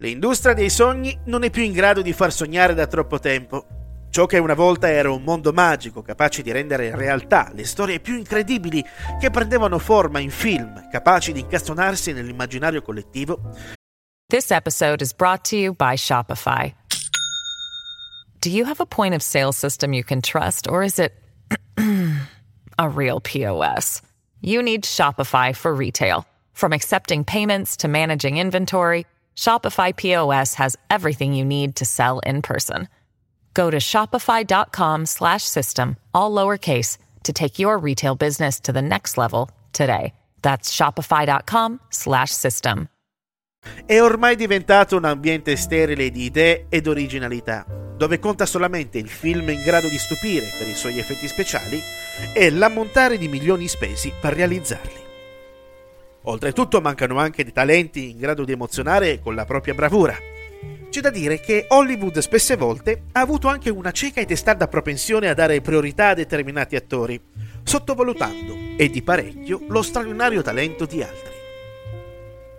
L'industria dei sogni non è più in grado di far sognare da troppo tempo. Ciò che una volta era un mondo magico capace di rendere realtà le storie più incredibili che prendevano forma in film, capaci di incastonarsi nell'immaginario collettivo. This episode is brought to you by Shopify. Do you have a point of sale system you can trust, or is it a real POS? You need Shopify for retail. From accepting payments to managing inventory, Shopify POS has everything you need to sell in person. Go to shopify.com slash system, all lowercase, to take your retail business to the next level today. That's shopify.com slash system. È ormai diventato un ambiente sterile di idee ed originalità, dove conta solamente il film in grado di stupire per i suoi effetti speciali e l'ammontare di milioni spesi per realizzarli. Oltretutto mancano anche dei talenti in grado di emozionare con la propria bravura. C'è da dire che Hollywood spesse volte ha avuto anche una cieca e testarda propensione a dare priorità a determinati attori, sottovalutando, e di parecchio, lo straordinario talento di altri.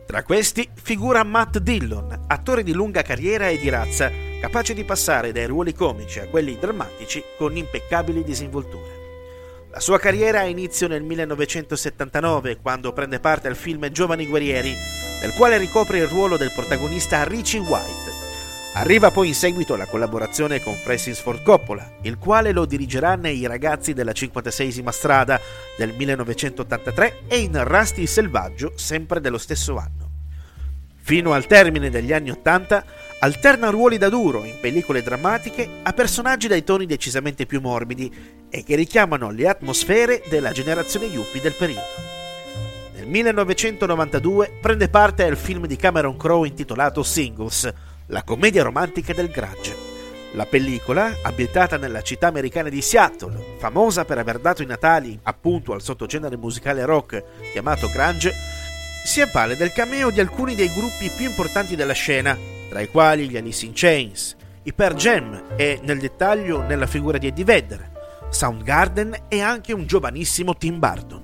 Tra questi figura Matt Dillon, attore di lunga carriera e di razza, capace di passare dai ruoli comici a quelli drammatici con impeccabili disinvolture. La sua carriera ha inizio nel 1979 quando prende parte al film Giovani Guerrieri, nel quale ricopre il ruolo del protagonista Richie White. Arriva poi in seguito la collaborazione con Francis Ford Coppola, il quale lo dirigerà nei Ragazzi della 56esima strada del 1983 e in Rusty Selvaggio sempre dello stesso anno. Fino al termine degli anni Ottanta alterna ruoli da duro in pellicole drammatiche a personaggi dai toni decisamente più morbidi e che richiamano le atmosfere della generazione yuppie del periodo. Nel 1992 prende parte al film di Cameron Crowe intitolato Singles, la commedia romantica del Grudge. La pellicola, ambientata nella città americana di Seattle, famosa per aver dato i natali appunto al sottogenere musicale rock chiamato grunge, si avvale del cameo di alcuni dei gruppi più importanti della scena, tra i quali gli Alice in Chains, i Per Jam e, nel dettaglio, nella figura di Eddie Vedder, Soundgarden e anche un giovanissimo Tim Burton.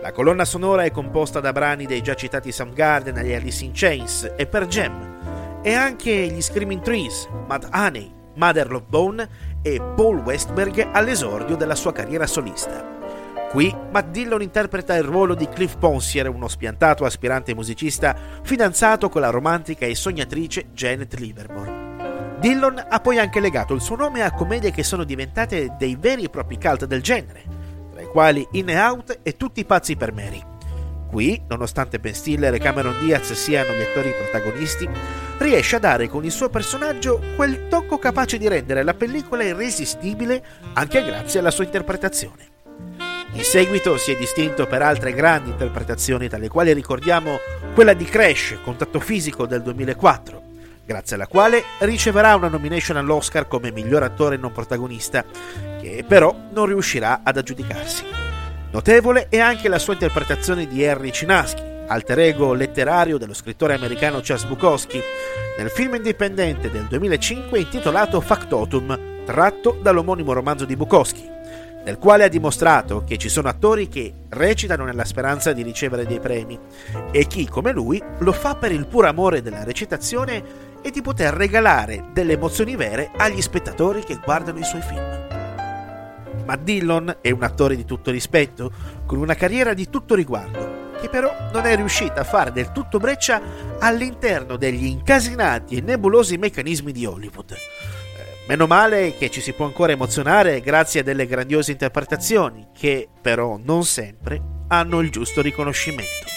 La colonna sonora è composta da brani dei già citati Soundgarden e Alice in Chains e Per Jam, e anche gli Screaming Trees, Mad Honey, Mother Love Bone e Paul Westberg all'esordio della sua carriera solista. Qui Matt Dillon interpreta il ruolo di Cliff Ponsier, uno spiantato aspirante musicista fidanzato con la romantica e sognatrice Janet Livermore. Dillon ha poi anche legato il suo nome a commedie che sono diventate dei veri e propri cult del genere, tra i quali In e Out e Tutti i pazzi per Mary. Qui, nonostante Ben Stiller e Cameron Diaz siano gli attori protagonisti, riesce a dare con il suo personaggio quel tocco capace di rendere la pellicola irresistibile anche grazie alla sua interpretazione. In seguito si è distinto per altre grandi interpretazioni, tra le quali ricordiamo quella di Crash, Contatto fisico del 2004, grazie alla quale riceverà una nomination all'Oscar come miglior attore non protagonista, che però non riuscirà ad aggiudicarsi. Notevole è anche la sua interpretazione di Harry Cinaski, alter ego letterario dello scrittore americano Charles Bukowski, nel film indipendente del 2005 intitolato Factotum, tratto dall'omonimo romanzo di Bukowski nel quale ha dimostrato che ci sono attori che recitano nella speranza di ricevere dei premi e chi, come lui, lo fa per il puro amore della recitazione e di poter regalare delle emozioni vere agli spettatori che guardano i suoi film. Ma Dillon è un attore di tutto rispetto, con una carriera di tutto riguardo, che però non è riuscita a fare del tutto breccia all'interno degli incasinati e nebulosi meccanismi di Hollywood. Meno male che ci si può ancora emozionare grazie a delle grandiose interpretazioni, che però non sempre hanno il giusto riconoscimento.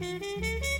Música